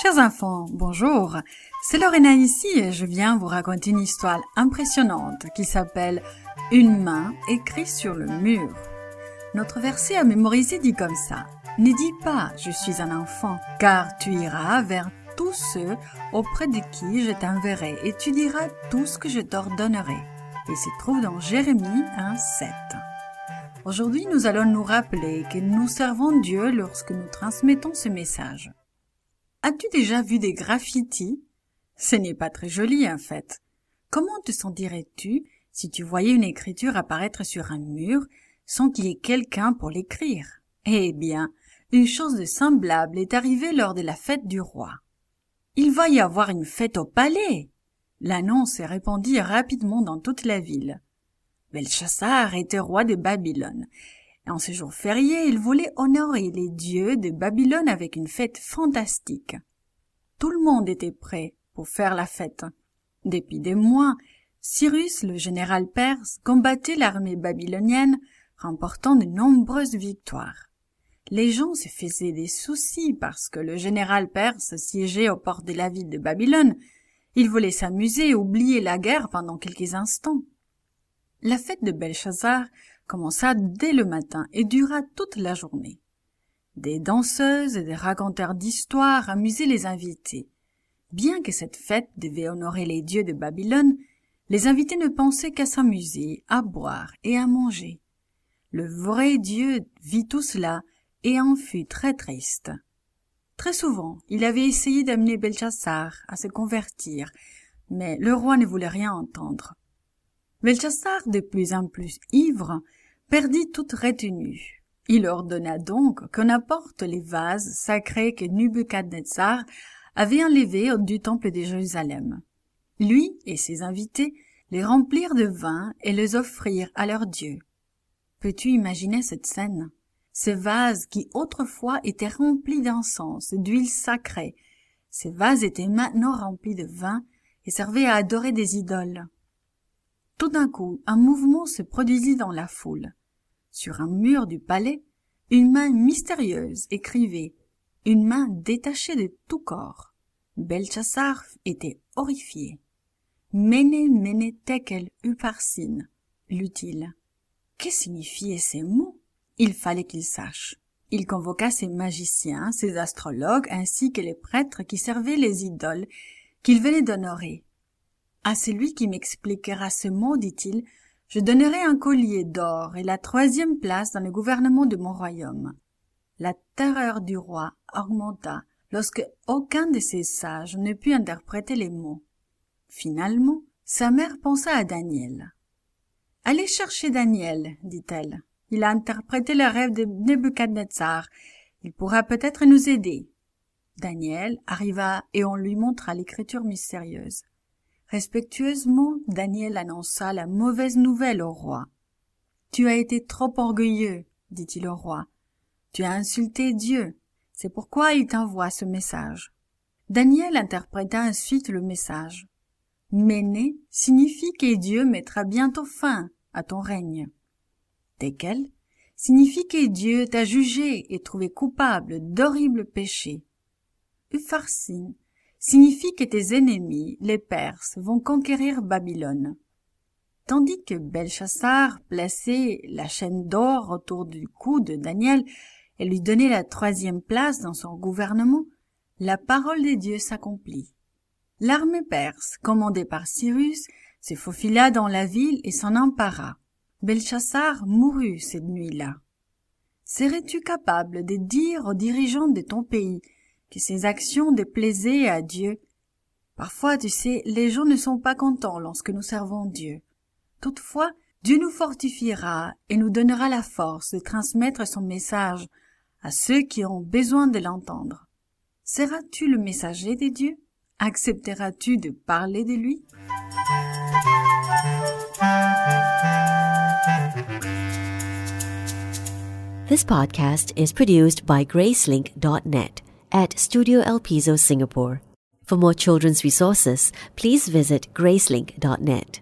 Chers enfants, bonjour. C'est Lorena ici et je viens vous raconter une histoire impressionnante qui s'appelle Une main écrite sur le mur. Notre verset à mémoriser dit comme ça. Ne dis pas je suis un enfant, car tu iras vers tous ceux auprès de qui je t'enverrai et tu diras tout ce que je t'ordonnerai. Il se trouve dans Jérémie 1, 7. Aujourd'hui, nous allons nous rappeler que nous servons Dieu lorsque nous transmettons ce message. As-tu déjà vu des graffitis? Ce n'est pas très joli en fait. Comment te sentirais-tu si tu voyais une écriture apparaître sur un mur sans qu'il y ait quelqu'un pour l'écrire? Eh bien, une chose de semblable est arrivée lors de la fête du roi. Il va y avoir une fête au palais. L'annonce s'est répandue rapidement dans toute la ville. Belshazzar était roi de Babylone. En ce jour férié, il voulait honorer les dieux de Babylone avec une fête fantastique. Tout le monde était prêt pour faire la fête. Depuis des mois, Cyrus, le général perse, combattait l'armée babylonienne, remportant de nombreuses victoires. Les gens se faisaient des soucis parce que le général perse siégeait aux portes de la ville de Babylone. Il voulait s'amuser et oublier la guerre pendant quelques instants. La fête de Belshazzar commença dès le matin et dura toute la journée. Des danseuses et des raconteurs d'histoires amusaient les invités. Bien que cette fête devait honorer les dieux de Babylone, les invités ne pensaient qu'à s'amuser, à boire et à manger. Le vrai Dieu vit tout cela et en fut très triste. Très souvent, il avait essayé d'amener Belshazzar à se convertir, mais le roi ne voulait rien entendre. Belshazzar, de plus en plus ivre, perdit toute retenue. Il ordonna donc qu'on apporte les vases sacrés que Nebuchadnezzar avait enlevés du temple de Jérusalem. Lui et ses invités les remplirent de vin et les offrirent à leur Dieu. Peux-tu imaginer cette scène? Ces vases qui autrefois étaient remplis d'encens d'huile sacrée, ces vases étaient maintenant remplis de vin et servaient à adorer des idoles. Tout d'un coup, un mouvement se produisit dans la foule. Sur un mur du palais, une main mystérieuse écrivait, une main détachée de tout corps. Belshazzar était horrifié. Mene, mene, tekel, uparsin, lut-il. Que signifiaient ces mots? Il fallait qu'il sache. Il convoqua ses magiciens, ses astrologues, ainsi que les prêtres qui servaient les idoles qu'il venait d'honorer. À celui qui m'expliquera ce mot, dit-il, je donnerai un collier d'or et la troisième place dans le gouvernement de mon royaume. La terreur du roi augmenta lorsque aucun de ses sages ne put interpréter les mots. Finalement, sa mère pensa à Daniel. Allez chercher Daniel, dit-elle. Il a interprété le rêve de Nebuchadnezzar. Il pourra peut-être nous aider. Daniel arriva et on lui montra l'écriture mystérieuse. Respectueusement, Daniel annonça la mauvaise nouvelle au roi. Tu as été trop orgueilleux, dit-il au roi. Tu as insulté Dieu. C'est pourquoi il t'envoie ce message. Daniel interpréta ensuite le message. Méné signifie que Dieu mettra bientôt fin à ton règne. Tekel signifie que Dieu t'a jugé et trouvé coupable d'horribles péchés. Signifie que tes ennemis, les Perses, vont conquérir Babylone. Tandis que Belshazzar plaçait la chaîne d'or autour du cou de Daniel et lui donnait la troisième place dans son gouvernement, la parole de Dieu s'accomplit. L'armée perse, commandée par Cyrus, se faufila dans la ville et s'en empara. Belshazzar mourut cette nuit-là. Serais-tu capable de dire aux dirigeants de ton pays que ses actions déplaisaient à Dieu. Parfois, tu sais, les gens ne sont pas contents lorsque nous servons Dieu. Toutefois, Dieu nous fortifiera et nous donnera la force de transmettre son message à ceux qui ont besoin de l'entendre. Seras-tu le messager de Dieu? Accepteras-tu de parler de lui? This podcast is produced by Gracelink.net. at Studio El Piso, Singapore. For more children's resources, please visit gracelink.net.